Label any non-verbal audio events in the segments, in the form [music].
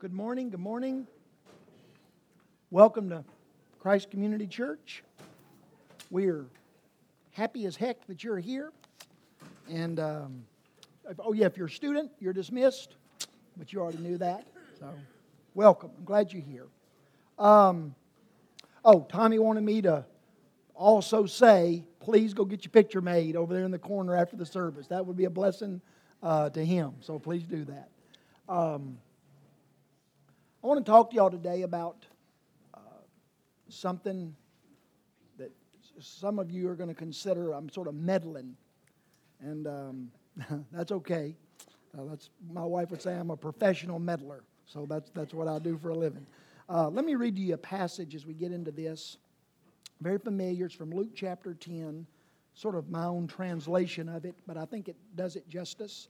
Good morning. Good morning. Welcome to Christ Community Church. We're happy as heck that you're here. And, um, oh, yeah, if you're a student, you're dismissed, but you already knew that. So, welcome. I'm glad you're here. Um, oh, Tommy wanted me to also say, please go get your picture made over there in the corner after the service. That would be a blessing uh, to him. So, please do that. Um, I want to talk to y'all today about uh, something that some of you are going to consider I'm sort of meddling, and um, [laughs] that's okay. Uh, that's my wife would say I'm a professional meddler, so that's that's what I do for a living. Uh, let me read you a passage as we get into this. Very familiar. It's from Luke chapter 10, sort of my own translation of it, but I think it does it justice.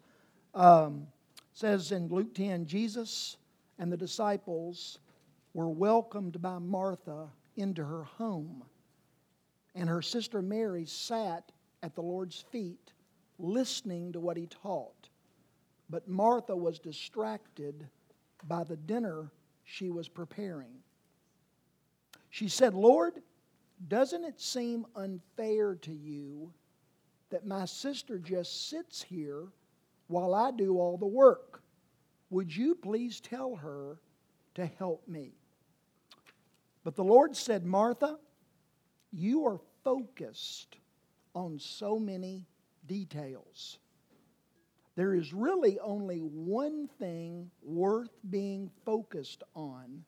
Um, says in Luke 10 Jesus and the disciples were welcomed by Martha into her home. And her sister Mary sat at the Lord's feet, listening to what he taught. But Martha was distracted by the dinner she was preparing. She said, Lord, doesn't it seem unfair to you that my sister just sits here while I do all the work. Would you please tell her to help me? But the Lord said, Martha, you are focused on so many details. There is really only one thing worth being focused on,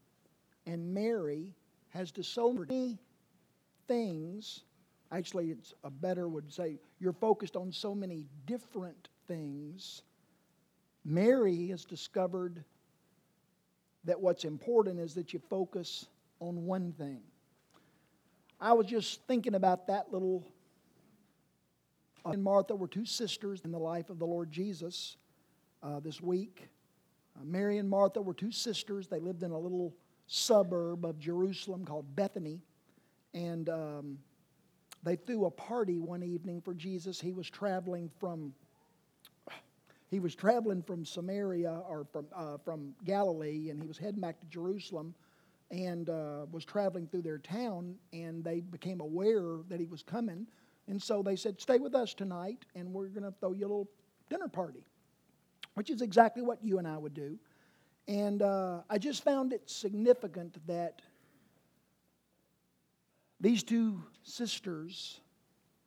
and Mary has to so many things. Actually, it's a better would say you're focused on so many different things, Mary has discovered that what's important is that you focus on one thing. I was just thinking about that little. And Martha were two sisters in the life of the Lord Jesus uh, this week. Uh, Mary and Martha were two sisters. They lived in a little suburb of Jerusalem called Bethany. And um, they threw a party one evening for Jesus. He was traveling from he was traveling from Samaria or from, uh, from Galilee and he was heading back to Jerusalem and uh, was traveling through their town and they became aware that he was coming. And so they said, Stay with us tonight and we're going to throw you a little dinner party, which is exactly what you and I would do. And uh, I just found it significant that these two sisters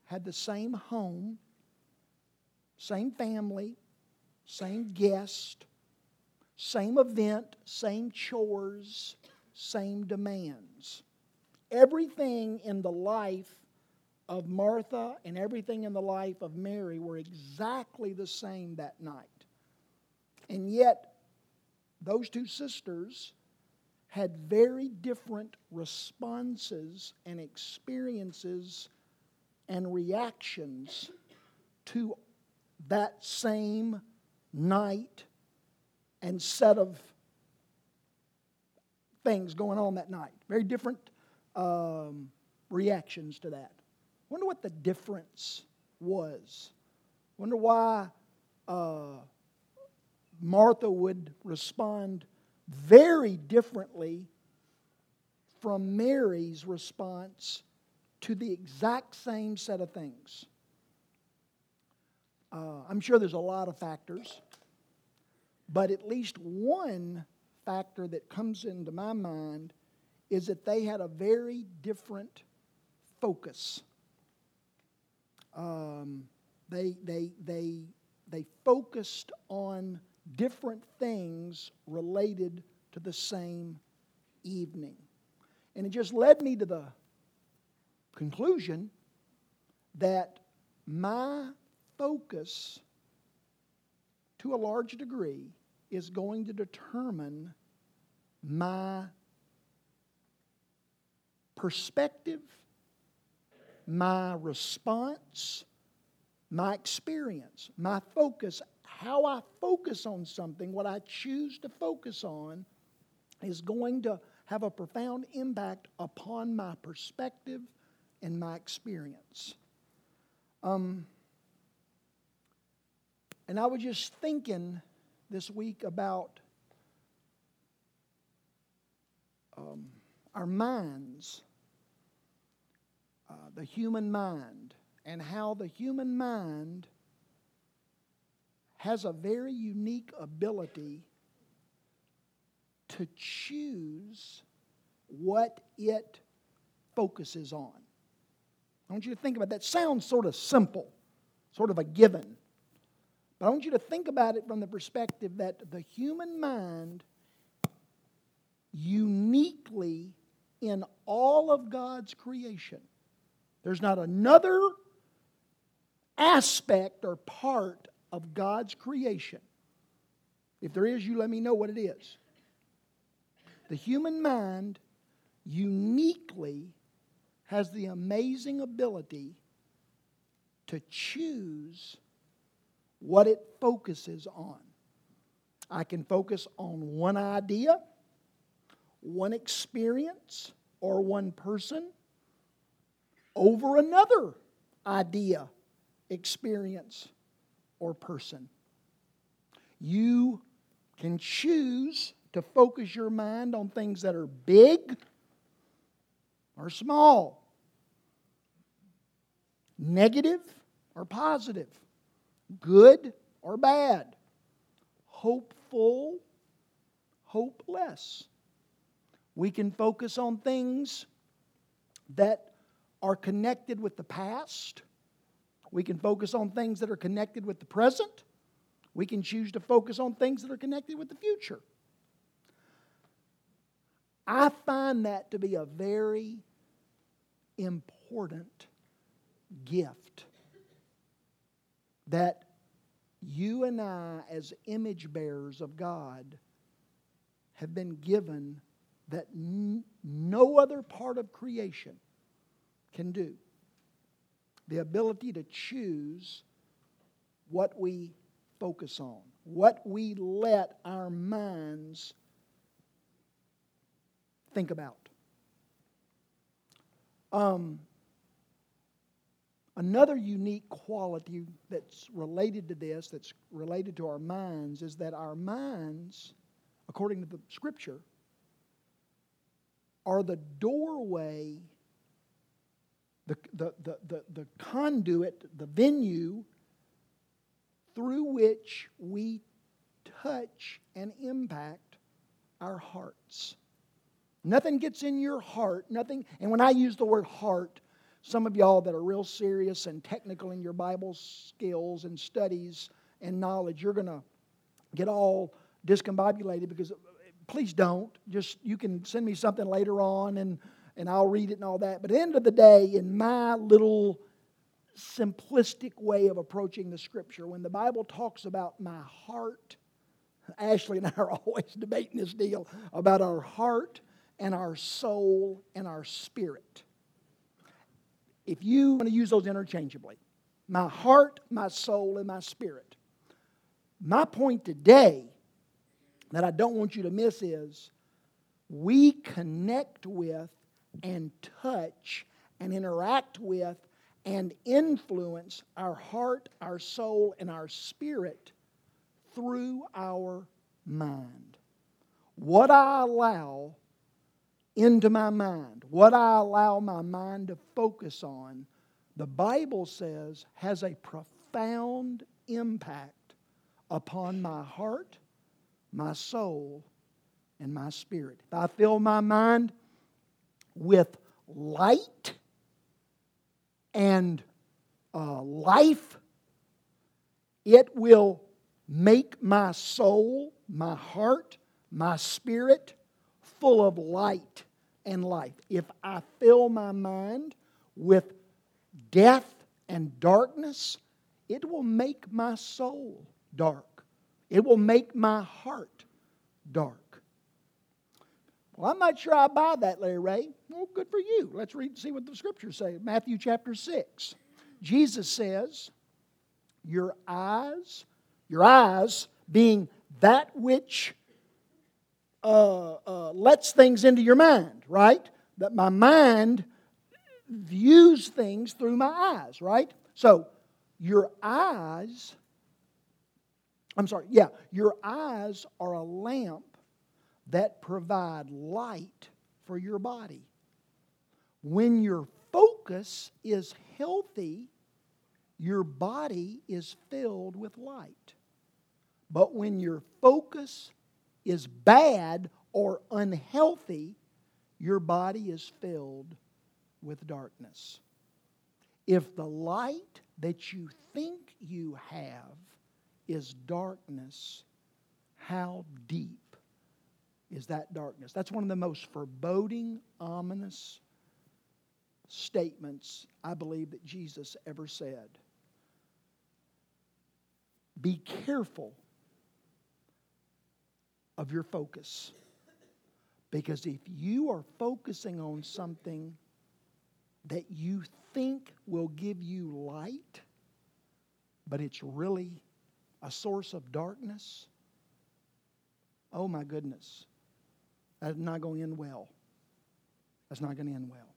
had the same home, same family, same guest, same event, same chores, same demands. Everything in the life of Martha and everything in the life of Mary were exactly the same that night. And yet, those two sisters had very different responses and experiences and reactions to that same night and set of things going on that night. Very different um, reactions to that. Wonder what the difference was. Wonder why uh, Martha would respond very differently from Mary's response to the exact same set of things. Uh, I'm sure there's a lot of factors, but at least one factor that comes into my mind is that they had a very different focus. Um, they, they, they, they focused on different things related to the same evening. And it just led me to the conclusion that my focus, to a large degree, is going to determine my perspective, my response, my experience, my focus, how I focus on something, what I choose to focus on, is going to have a profound impact upon my perspective and my experience. Um, and I was just thinking this week about um, our minds, uh, the human mind, and how the human mind has a very unique ability to choose what it focuses on. I want you to think about that. Sounds sort of simple, sort of a given. But I want you to think about it from the perspective that the human mind uniquely in all of God's creation. There's not another aspect or part of God's creation. If there is, you let me know what it is. The human mind uniquely has the amazing ability to choose what it focuses on. I can focus on one idea, one experience, or one person over another idea, experience, or person. You can choose to focus your mind on things that are big or small, negative or positive, good or bad, hopeful, hopeless. We can focus on things that are connected with the past. We can focus on things that are connected with the present. We can choose to focus on things that are connected with the future. I find that to be a very important gift that you and I, as image bearers of God, have been given that n- no other part of creation can do. The ability to choose what we focus on, what we let our minds think about. Um, another unique quality that's related to this, that's related to our minds, is that our minds, according to the scripture, are the doorway, the, the, the, the, conduit, the venue through which we touch and impact our hearts. Nothing gets in your heart, nothing. And when I use the word heart, some of y'all that are real serious and technical in your Bible skills and studies and knowledge, you're going to get all discombobulated because please don't. Just you can send me something later on and and I'll read it and all that. But at the end of the day, in my little simplistic way of approaching the scripture, when the Bible talks about my heart, Ashley and I are [laughs] always debating this deal about our heart and our soul and our spirit. If you want to use those interchangeably, my heart, my soul, and my spirit. My point today that I don't want you to miss is we connect with and touch and interact with and influence our heart, our soul, and our spirit through our mind. What I allow into my mind, what I allow my mind to focus on, the Bible says has a profound impact upon my heart, my soul, and my spirit. If I fill my mind with light and uh, life, it will make my soul, my heart, my spirit full of light and life. If I fill my mind with death and darkness, it will make my soul dark. It will make my heart dark. Well, I'm not sure I buy that, Larry Ray. Well, good for you. Let's read and see what the scriptures say. Matthew chapter 6. Jesus says, Your eyes, your eyes being that which uh, uh, lets things into your mind, right? That my mind views things through my eyes, right? So, your eyes, I'm sorry, yeah, your eyes are a lamp that provide light for your body. When your focus is healthy, your body is filled with light. But when your focus is bad or unhealthy, your body is filled with darkness. If the light that you think you have is darkness, how deep is that darkness? That's one of the most foreboding, ominous statements I believe that Jesus ever said. Be careful of your focus. Because if you are focusing on something that you think will give you light, but it's really a source of darkness, oh my goodness, that's not going to end well. That's not going to end well.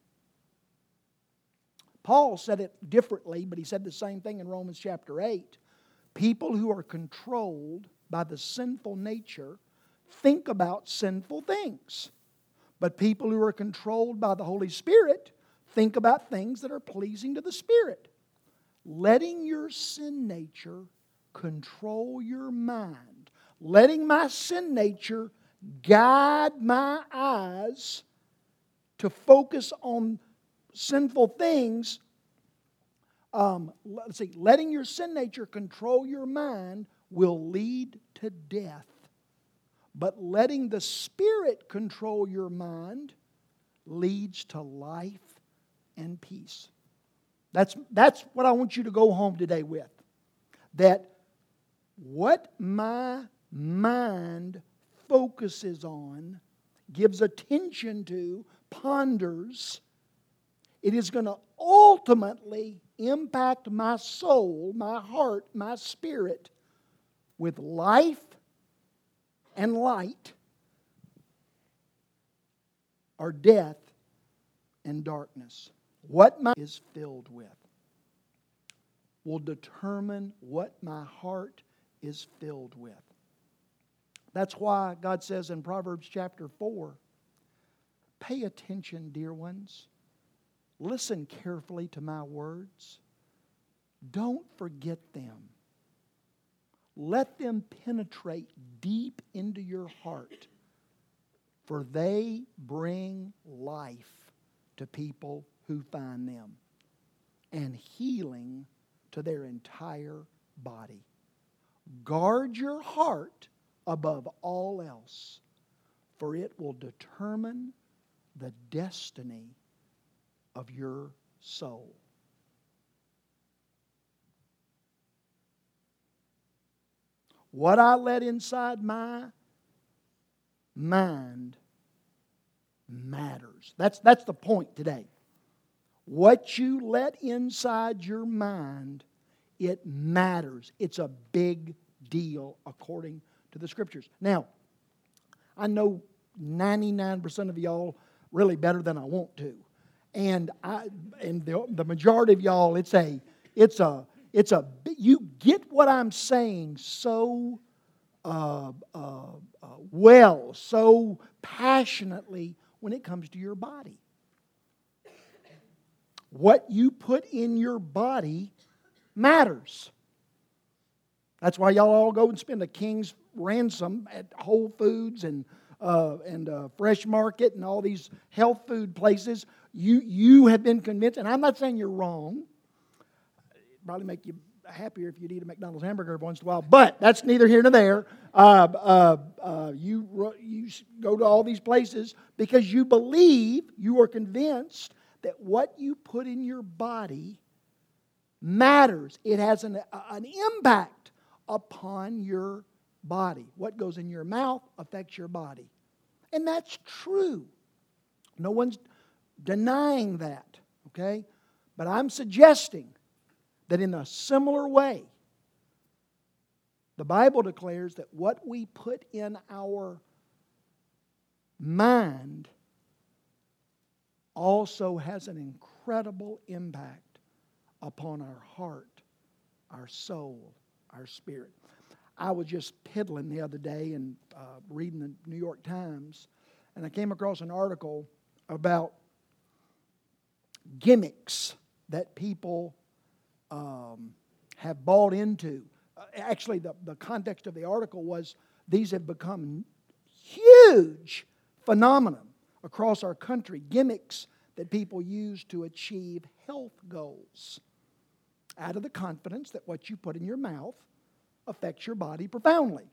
Paul said it differently, but he said the same thing in Romans chapter 8. People who are controlled by the sinful nature think about sinful things. But people who are controlled by the Holy Spirit think about things that are pleasing to the Spirit. Letting your sin nature control your mind, letting my sin nature guide my eyes to focus on sinful things. Um, let's see, letting your sin nature control your mind will lead to death. But letting the Spirit control your mind leads to life and peace. That's, that's what I want you to go home today with. That what my mind focuses on, gives attention to, ponders, it is going to ultimately impact my soul, my heart, my spirit with life and light or death and darkness. What my is filled with will determine what my heart is filled with. That's why God says in Proverbs chapter 4 pay attention, dear ones. Listen carefully to my words. Don't forget them. Let them penetrate deep into your heart, for they bring life to people who find them and healing to their entire body. Guard your heart above all else, for it will determine the destiny of your soul. What I let inside my mind matters. That's, that's the point today. What you let inside your mind, it matters. It's a big deal according to the scriptures. Now, I know 99% of y'all really better than I want to. And I and the, the majority of y'all, it's a it's a it's a you get what I'm saying so uh, uh, uh, well, so passionately when it comes to your body. What you put in your body matters. That's why y'all all go and spend a king's ransom at Whole Foods and uh, and uh, Fresh Market and all these health food places. You you have been convinced, and I'm not saying you're wrong probably make you happier if you'd eat a McDonald's hamburger every once in a while, but that's neither here nor there. Uh, uh, uh, you, you go to all these places because you believe, you are convinced that what you put in your body matters. It has an, an impact upon your body. What goes in your mouth affects your body. And that's true. No one's denying that, okay? But I'm suggesting that in a similar way, the Bible declares that what we put in our mind also has an incredible impact upon our heart, our soul, our spirit. I was just piddling the other day and uh, reading the New York Times, and I came across an article about gimmicks that people um, have bought into. Uh, actually, the, the context of the article was these have become huge phenomenon across our country, gimmicks that people use to achieve health goals out of the confidence that what you put in your mouth affects your body profoundly.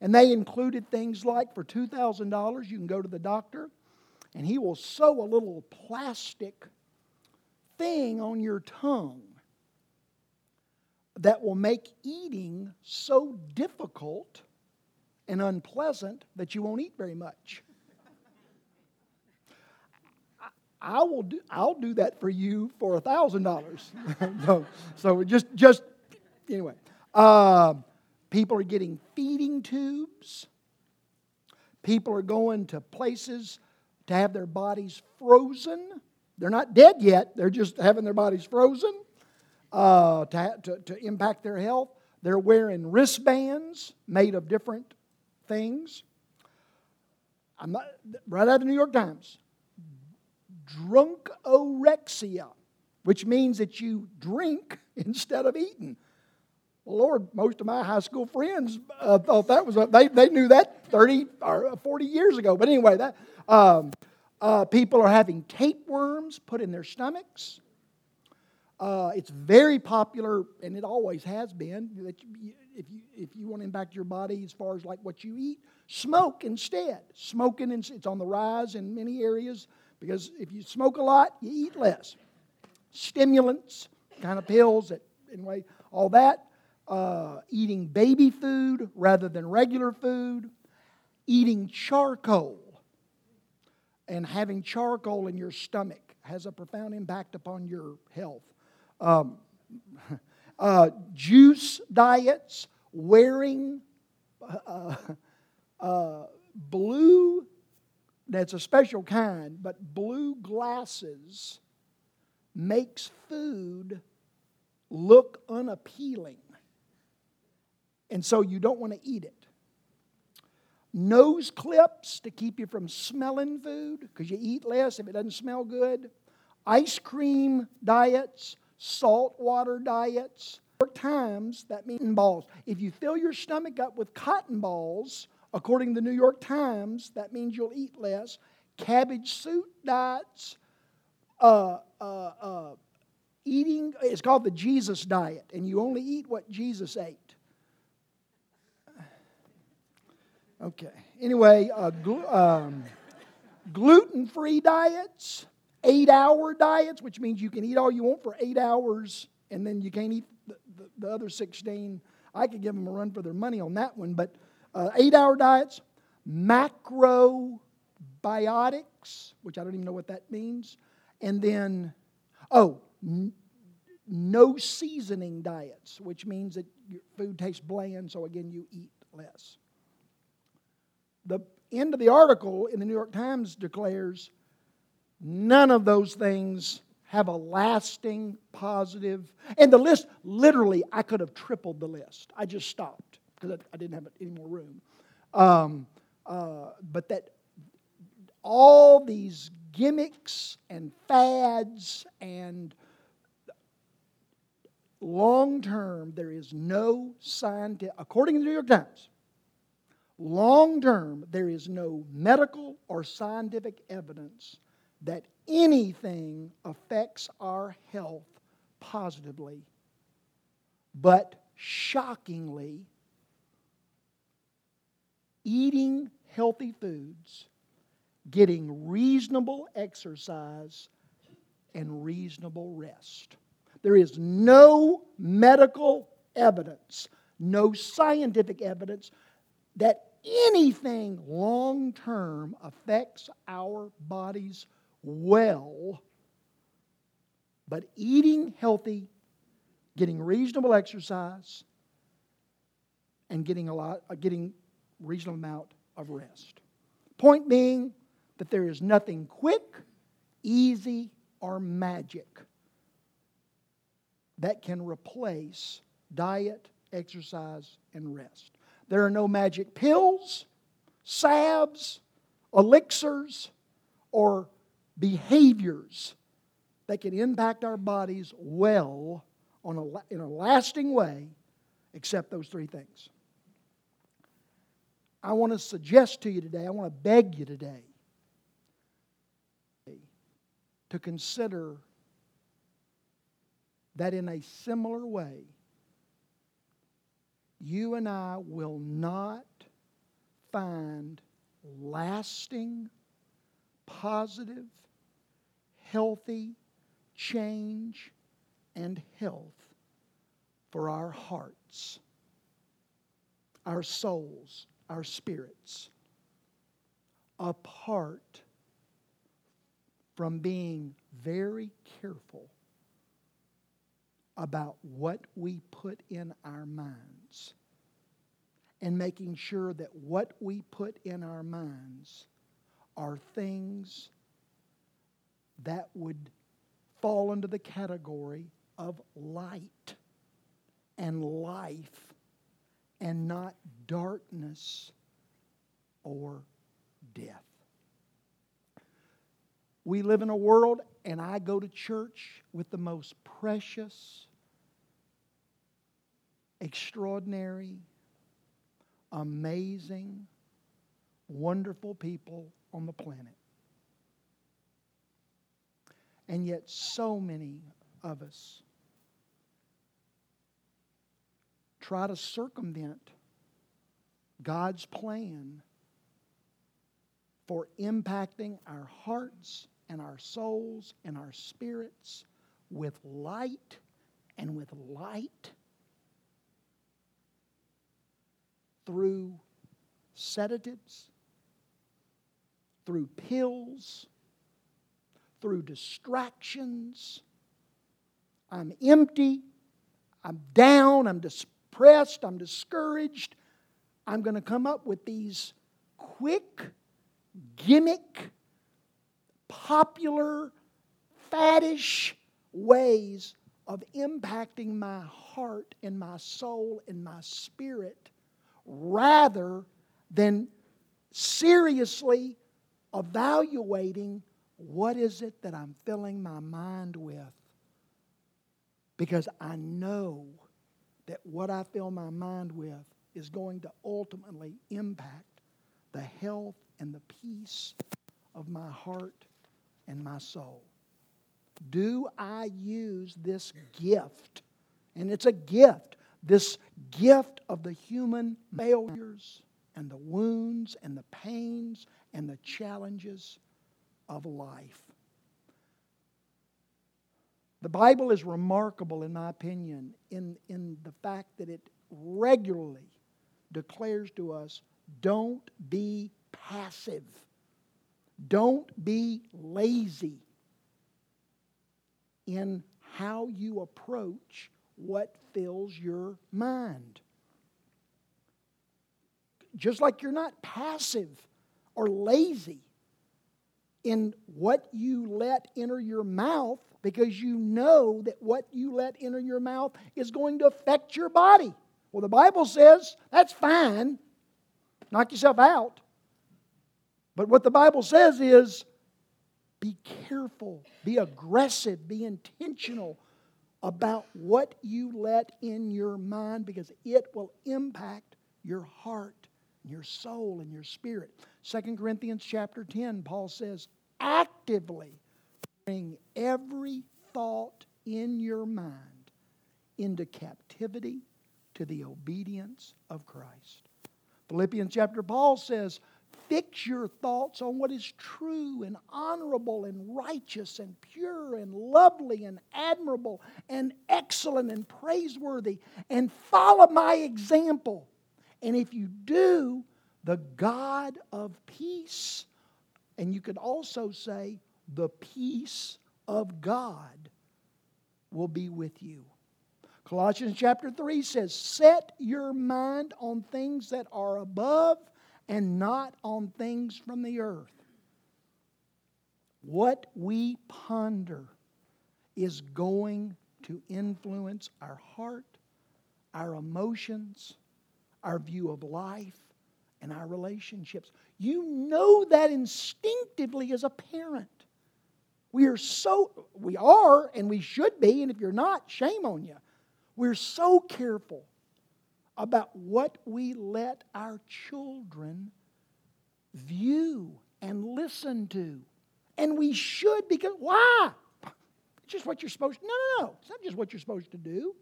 And they included things like for $2,000, you can go to the doctor and he will sew a little plastic thing on your tongue that will make eating so difficult and unpleasant that you won't eat very much. I will do, I'll do that for you for a thousand dollars. [laughs] So, just just anyway. Uh, people are getting feeding tubes. People are going to places to have their bodies frozen. They're not dead yet. They're just having their bodies frozen uh, to, to, to impact their health. They're wearing wristbands made of different things. I'm not, right out of the New York Times. Drunkorexia, which means that you drink [laughs] instead of eating. Lord, most of my high school friends uh, thought that was, a, they, they knew that 30 or 40 years ago. But anyway, that, um, uh, people are having tapeworms put in their stomachs. Uh, it's very popular, and it always has been. That you, if you if you want to impact your body as far as like what you eat, smoke instead. Smoking and it's on the rise in many areas because if you smoke a lot, you eat less. Stimulants, kind of pills that anyway, all that. Uh, eating baby food rather than regular food. Eating charcoal and having charcoal in your stomach has a profound impact upon your health um, [laughs] uh, juice diets, wearing uh, [laughs] uh, blue, that's a special kind, but blue glasses makes food look unappealing. And so you don't want to eat it. Nose clips to keep you from smelling food because you eat less if it doesn't smell good. Ice cream diets saltwater diets. Times, that means balls. If you fill your stomach up with cotton balls, according to the New York Times, that means you'll eat less. Cabbage soup diets, uh, uh, uh, eating, it's called the Jesus diet, and you only eat what Jesus ate. Okay. Anyway, uh, gl- um, gluten free diets eight hour diets, which means you can eat all you want for eight hours and then you can't eat the, the, the other 16. I could give them a run for their money on that one, but uh, eight hour diets, macrobiotics, which I don't even know what that means, and then, oh, n- no seasoning diets, which means that your food tastes bland, so again, you eat less. The end of the article in the New York Times declares None of those things have a lasting positive. And the list, literally, I could have tripled the list. I just stopped because I, didn't have any more room. Um, uh, but that all these gimmicks and fads and long term, there is no scientific, according to the New York Times, long term, there is no medical or scientific evidence that anything affects our health positively, but shockingly, eating healthy foods, getting reasonable exercise, and reasonable rest. There is no medical evidence, no scientific evidence that anything long term affects our bodies well, but eating healthy, getting reasonable exercise, and getting a lot, uh, getting reasonable amount of rest. Point being that there is nothing quick, easy, or magic that can replace diet, exercise, and rest. There are no magic pills, salves, elixirs, or behaviors that can impact our bodies well on a, in a lasting way except those three things. I want to suggest to you today, I want to beg you today to consider that in a similar way, you and I will not find lasting, positive, healthy change and health for our hearts, our souls, our spirits, apart from being very careful about what we put in our minds and making sure that what we put in our minds are things that would fall into the category of light and life and not darkness or death. We live in a world, and I go to church with the most precious, extraordinary, amazing, wonderful people on the planet. And yet, so many of us try to circumvent God's plan for impacting our hearts and our souls and our spirits with light and with light through sedatives, through pills, through distractions. I'm empty. I'm down. I'm depressed. I'm discouraged. I'm going to come up with these quick, gimmick, popular, faddish ways of impacting my heart and my soul and my spirit rather than seriously evaluating what is it that I'm filling my mind with. Because I know that what I fill my mind with is going to ultimately impact the health and the peace of my heart and my soul. Do I use this gift? And it's a gift this gift of the human failures and the wounds and the pains and the challenges of life. The Bible is remarkable, in my opinion, in, in the fact that it regularly declares to us don't be passive, don't be lazy in how you approach what fills your mind. Just like you're not passive or lazy in what you let enter your mouth because you know that what you let enter your mouth is going to affect your body. Well, the Bible says that's fine. Knock yourself out. But what the Bible says is be careful, be aggressive, be intentional about what you let in your mind because it will impact your heart, your soul, and your spirit. 2 Corinthians chapter 10, Paul says, actively bring every thought in your mind into captivity to the obedience of Christ. Philippians chapter Paul says, fix your thoughts on what is true and honorable and righteous and pure and lovely and admirable and excellent and praiseworthy and follow my example. And if you do, the God of peace, and you could also say, the peace of God will be with you. Colossians chapter 3 says, Set your mind on things that are above and not on things from the earth. What we ponder is going to influence our heart, our emotions, our view of life, and our relationships. You know that instinctively as a parent. We are so, we are, and we should be, and if you're not, shame on you. We're so careful about what we let our children view and listen to. And we should because, why? It's just what you're supposed to. No, no, no. It's not just what you're supposed to do.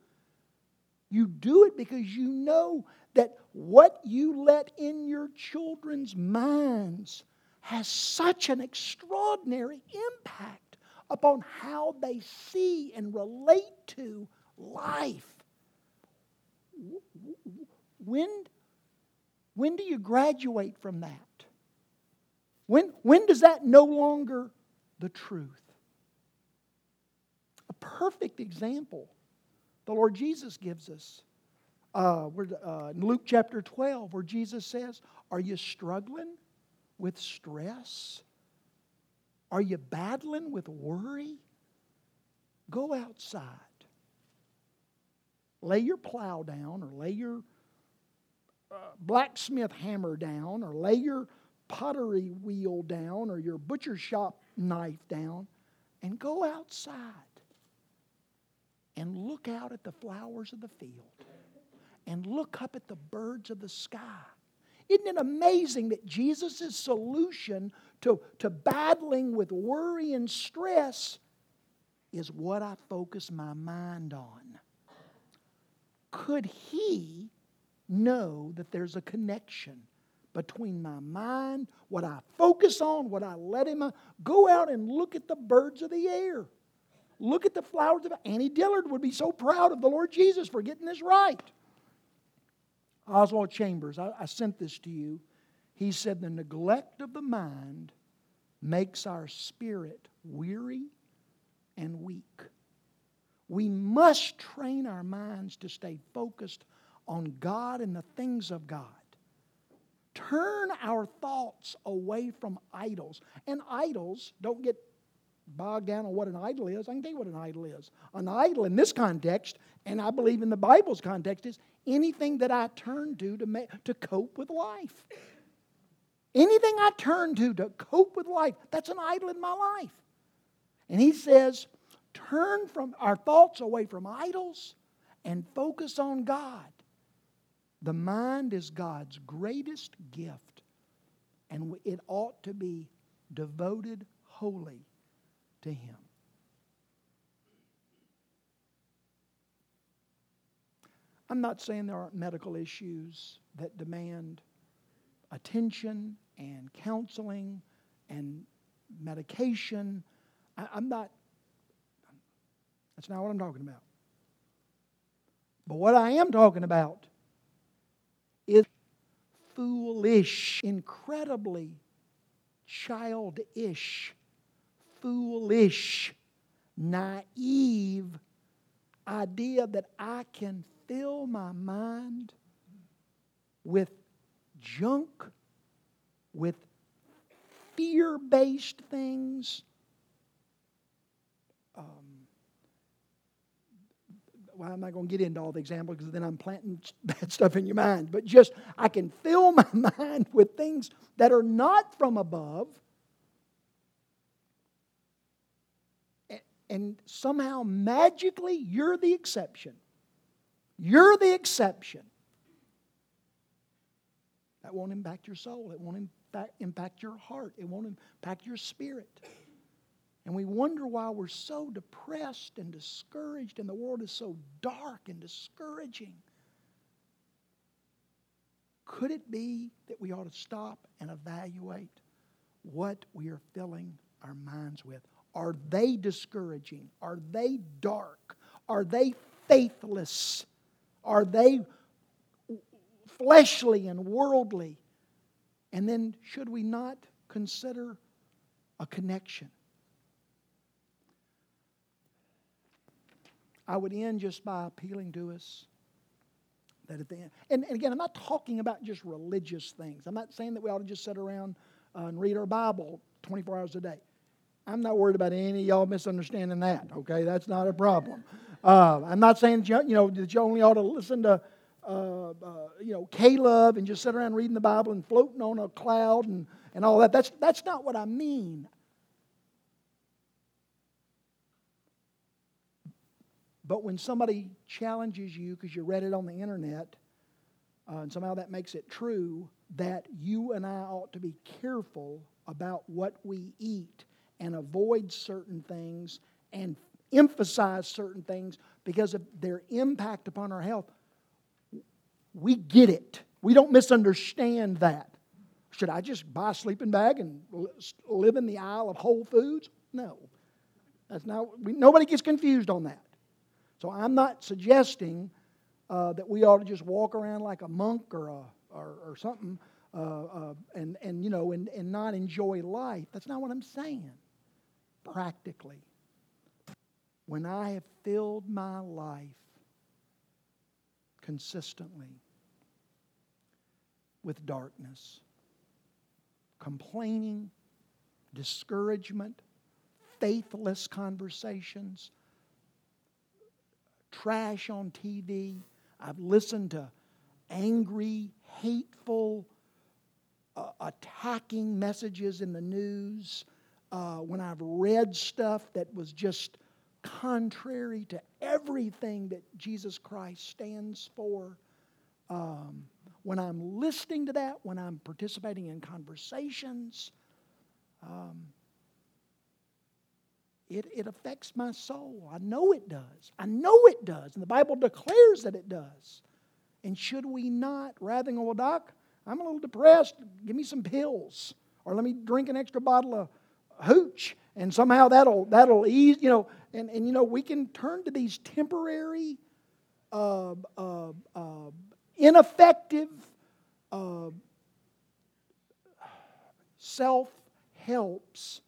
You do it because you know that what you let in your children's minds has such an extraordinary impact upon how they see and relate to life. When, when do you graduate from that? When, when does that no longer the truth? A perfect example the Lord Jesus gives us. Uh, uh, in Luke chapter 12, where Jesus says, Are you struggling with stress? Are you battling with worry? Go outside. Lay your plow down, or lay your uh, blacksmith hammer down, or lay your pottery wheel down, or your butcher shop knife down, and go outside and look out at the flowers of the field and look up at the birds of the sky. Isn't it amazing that Jesus' solution to, to battling with worry and stress is what I focus my mind on? Could he know that there's a connection between my mind, what I focus on, what I let him go out and look at the birds of the air? Look at the flowers of Annie Dillard would be so proud of the Lord Jesus for getting this right. Oswald Chambers, I, I sent this to you. He said, The neglect of the mind makes our spirit weary and weak. We must train our minds to stay focused on God and the things of God. Turn our thoughts away from idols. And idols, don't get bogged down on what an idol is, I can tell you what an idol is. An idol in this context, and I believe in the Bible's context, is anything that I turn to to, to cope with life. Anything I turn to to cope with life, that's an idol in my life. And he says, turn from our thoughts away from idols and focus on God. The mind is God's greatest gift, and it ought to be devoted wholly to Him. I'm not saying there aren't medical issues that demand attention and counseling and medication. I, am not, that's not what I'm talking about. But what I am talking about is foolish, incredibly childish foolish, naive idea that I can fill my mind with junk, with fear based things. Um, well, I'm not going to get into all the examples because then I'm planting bad [laughs] stuff in your mind. But just, I can fill my [laughs] mind with things that are not from above and somehow magically you're the exception. You're the exception. That won't impact your soul. It won't impact, impact your heart. It won't impact your spirit. And we wonder why we're so depressed and discouraged, and the world is so dark and discouraging. Could it be that we ought to stop and evaluate what we are filling our minds with? Are they discouraging? Are they dark? Are they faithless? Are they fleshly and worldly? And then, should we not consider a connection? I would end just by appealing to us that at the end, and, and again, I'm not talking about just religious things. I'm not saying that we ought to just sit around uh, and read our Bible 24 hours a day. I'm not worried about any of y'all misunderstanding that, okay? That's not a problem. Uh, I'm not saying, you know, that you only ought to listen to, uh, uh, you know, K-LOVE and just sit around reading the Bible and floating on a cloud and, and all that. That's, that's not what I mean. But when somebody challenges you because you read it on the internet, uh, and somehow that makes it true, that you and I ought to be careful about what we eat and avoid certain things and emphasize certain things because of their impact upon our health. We get it. We don't misunderstand that. Should I just buy a sleeping bag and live in the aisle of Whole Foods? No. That's not, we, nobody gets confused on that. So I'm not suggesting uh, that we ought to just walk around like a monk or, a, or, or something uh, uh, and, and, you know, and, and not enjoy life. That's not what I'm saying. Practically, when I have filled my life consistently with darkness, complaining, discouragement, faithless conversations, trash on TV. I've listened to angry, hateful, uh, attacking messages in the news. Uh, when I've read stuff that was just contrary to everything that Jesus Christ stands for. Um, when I'm listening to that, when I'm participating in conversations, um, it, it affects my soul. I know it does. I know it does. And the Bible declares that it does. And should we not, rather than well, Doc, I'm a little depressed, give me some pills. Or let me drink an extra bottle of hooch. And somehow that'll, that'll ease, you know. And, and, you know, we can turn to these temporary, uh, uh, uh, ineffective, uh, self helps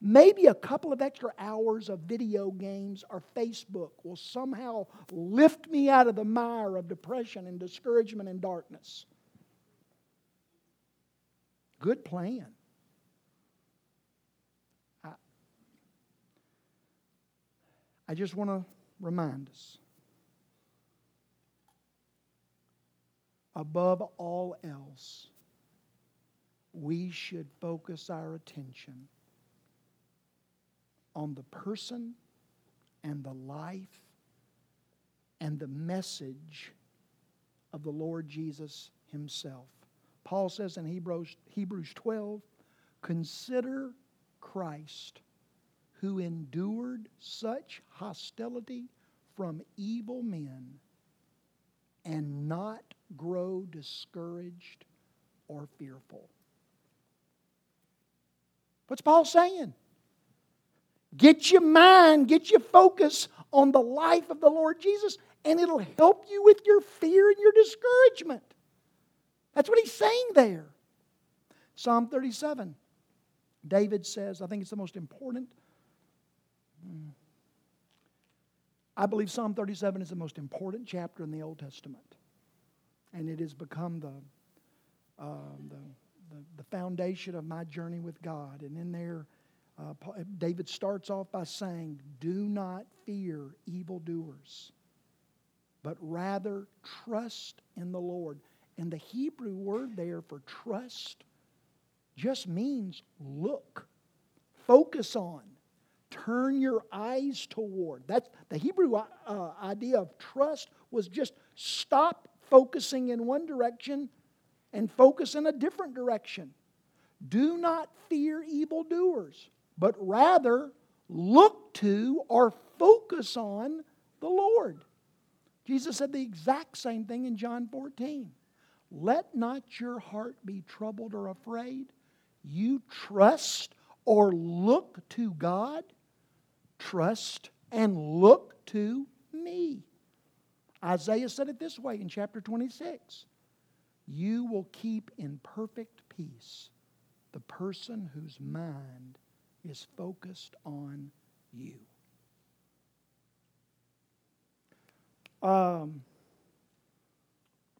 Maybe a couple of extra hours of video games or Facebook will somehow lift me out of the mire of depression and discouragement and darkness. Good plan. I just want to remind us above all else, we should focus our attention on the person and the life and the message of the Lord Jesus Himself. Paul says in Hebrews, Hebrews 12, consider Christ who endured such hostility from evil men and not grow discouraged or fearful. What's Paul saying? Get your mind, get your focus on the life of the Lord Jesus, and it'll help you with your fear and your discouragement. That's what he's saying there. Psalm 37. David says, I think it's the most important. I believe Psalm 37 is the most important chapter in the Old Testament. And it has become the, uh, the, the, the, foundation of my journey with God. And in there, uh, David starts off by saying, Do not fear evildoers, but rather trust in the Lord. And the Hebrew word there for trust just means look, focus on, turn your eyes toward. That's the Hebrew uh, idea of trust was just stop focusing in one direction and focus in a different direction. Do not fear evildoers but rather look to or focus on the Lord. Jesus said the exact same thing in John 14. Let not your heart be troubled or afraid. You trust or look to God. Trust and look to me. Isaiah said it this way in chapter 26 You will keep in perfect peace the person whose mind is focused on you. Um,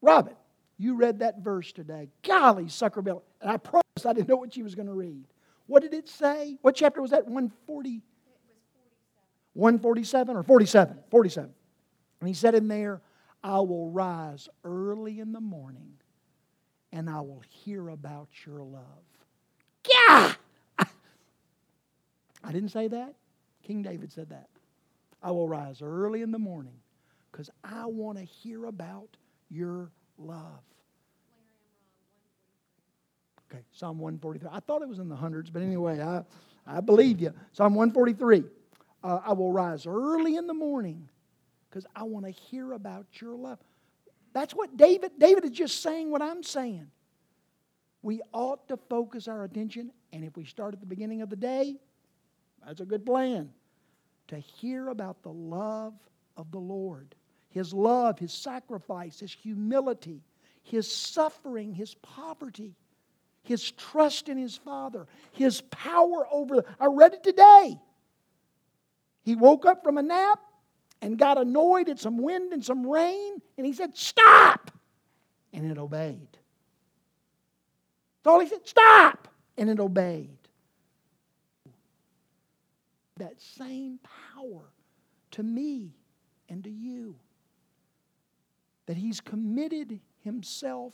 Robin, you read that verse today. Golly, sucker bill. And I promised I didn't know what she was going to read. What did it say? What chapter was that? 140? 147 or 47? 47. And he said in there, I will rise early in the morning and I will hear about your love. Yeah! [laughs] I didn't say that. King David said that. I will rise early in the morning because I want to hear about your love. Okay, Psalm 143. I thought it was in the hundreds, but anyway, I, I believe you. Psalm 143. Uh, I will rise early in the morning because I want to hear about your love. That's what David, David is just saying what I'm saying. We ought to focus our attention, and if we start at the beginning of the day, that's a good plan, to hear about the love of the Lord. His love, His sacrifice, His humility, His suffering, His poverty, His trust in His Father, His power over. I read it today. He woke up from a nap and got annoyed at some wind and some rain, and he said, Stop! And it obeyed. That's all he said, Stop! And it obeyed. That same power to me and to you. That he's committed himself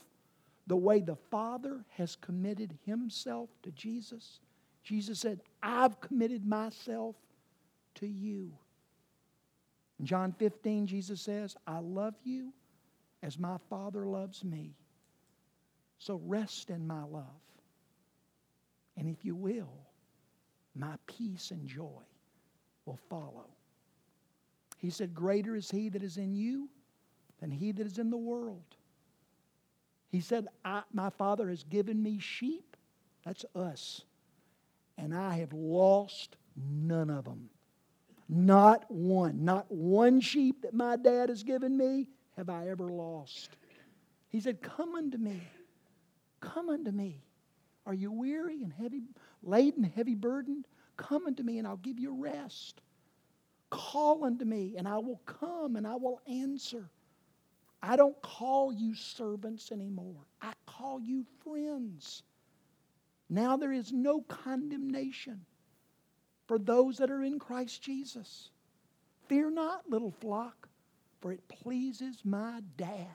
the way the Father has committed himself to Jesus. Jesus said, I've committed myself to you. In John 15, Jesus says, I love you as my Father loves me. So rest in my love. And if you will, my peace and joy will follow. He said, Greater is he that is in you than he that is in the world. He said, My Father has given me sheep. That's us. And I have lost none of them. Not one. Not one sheep that my dad has given me have I ever lost. He said, Come unto me. Come unto me. Are you weary and heavy, laden, heavy burdened? Come unto me and I'll give you rest. Call unto me and I will come and I will answer. I don't call you servants anymore. I call you friends. Now there is no condemnation for those that are in Christ Jesus. Fear not, little flock, for it pleases my dad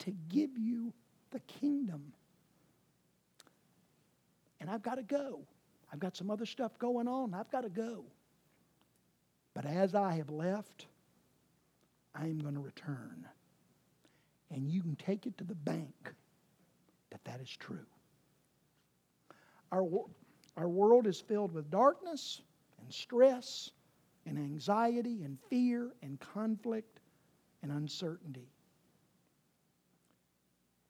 to give you the kingdom. And I've got to go. I've got some other stuff going on. I've got to go. But as I have left, I am going to return. And you can take it to the bank that that is true. Our, our world is filled with darkness and stress and anxiety and fear and conflict and uncertainty.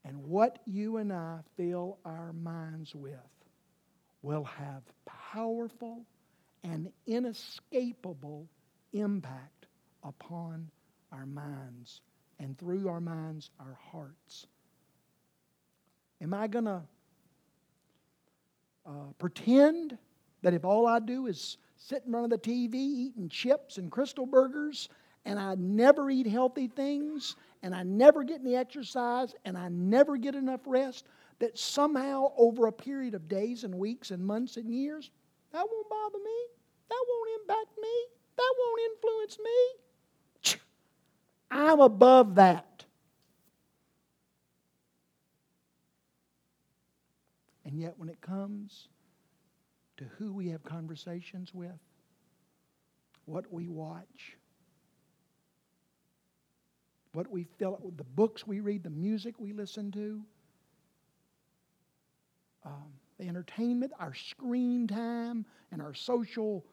And what you and I fill our minds with will have powerful and inescapable impact upon our minds and through our minds, our hearts. Am I going to uh, pretend that if all I do is sit in front of the TV eating chips and Krystal burgers, and I never eat healthy things, and I never get any exercise, and I never get enough rest, that somehow over a period of days and weeks and months and years, that won't bother me. That won't impact me. That won't influence me. I'm above that. And yet, when it comes to who we have conversations with, what we watch, what we fill up the books we read, the music we listen to, um, the entertainment, our screen time, and our social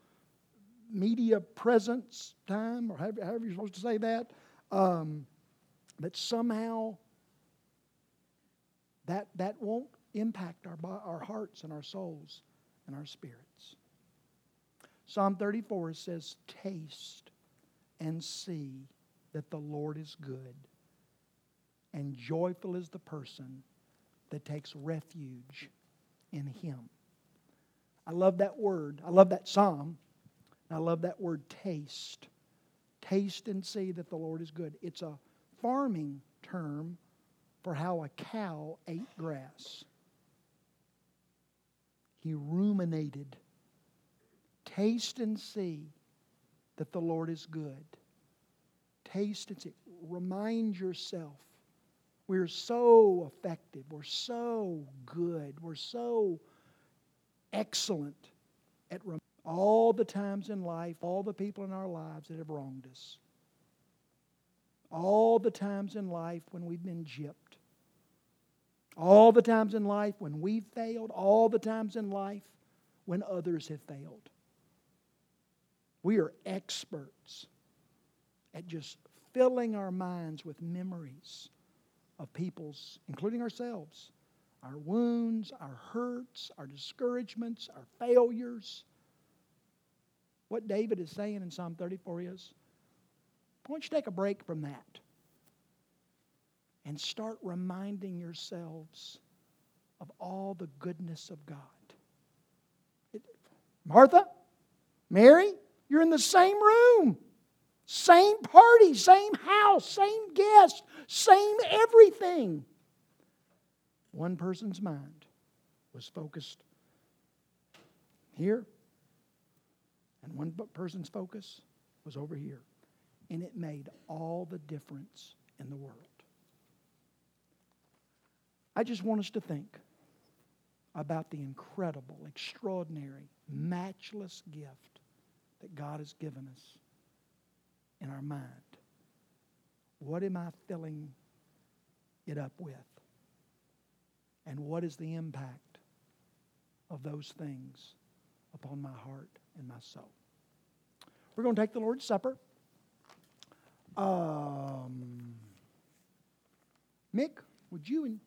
media presence time, or however, however you're supposed to say that, um, that somehow that, that won't impact our, our hearts and our souls and our spirits. Psalm 34 says, Taste and see that the Lord is good, and joyful is the person that takes refuge in Him. I love that word. I love that psalm. I love that word taste. Taste and see that the Lord is good. It's a farming term for how a cow ate grass. He ruminated. Taste and see that the Lord is good. Taste and see. Remind yourself. We're so effective. We're so good. We're so excellent at all the times in life, all the people in our lives that have wronged us, all the times in life when we've been gypped, all the times in life when we've failed, all the times in life when others have failed. We are experts at just filling our minds with memories of people's, including ourselves, our wounds, our hurts, our discouragements, our failures. What David is saying in Psalm 34 is why don't you take a break from that and start reminding yourselves of all the goodness of God? It, Martha, Mary, you're in the same room, same party, same house, same guest, same everything. One person's mind was focused here, and one person's focus was over here. And it made all the difference in the world. I just want us to think about the incredible, extraordinary, matchless gift that God has given us in our mind. What am I filling it up with? And what is the impact of those things upon my heart and my soul? We're going to take the Lord's Supper. Um, Mick, would you and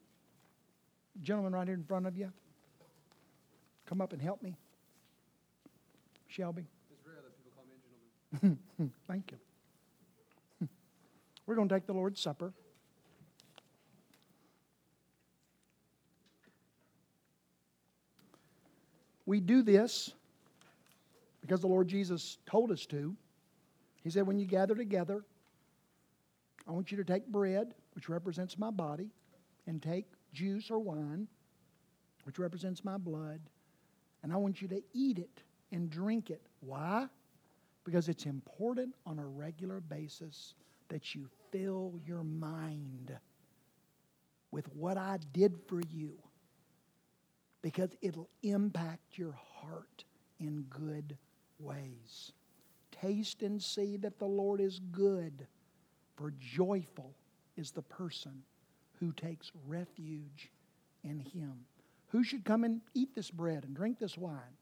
gentleman right here in front of you come up and help me? Shelby. It's rare that people call me gentleman. [laughs] Thank you. We're going to take the Lord's Supper. We do this because the Lord Jesus told us to. He said, When you gather together, I want you to take bread, which represents my body, and take juice or wine, which represents my blood, and I want you to eat it and drink it. Why? Because it's important on a regular basis that you fill your mind with what I did for you. Because it'll impact your heart in good ways. Taste and see that the Lord is good, for joyful is the person who takes refuge in Him. Who should come and eat this bread and drink this wine?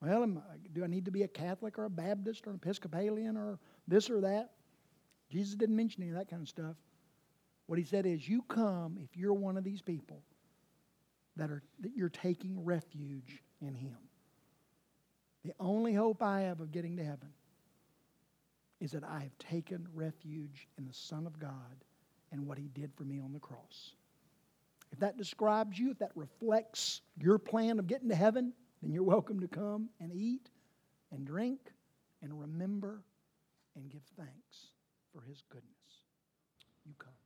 Well, do I need to be a Catholic or a Baptist or an Episcopalian or this or that? Jesus didn't mention any of that kind of stuff. What he said is, you come if you're one of these people that are that you're taking refuge in Him. The only hope I have of getting to heaven is that I have taken refuge in the Son of God and what He did for me on the cross. If that describes you, if that reflects your plan of getting to heaven, then you're welcome to come and eat and drink and remember and give thanks for His goodness. You come.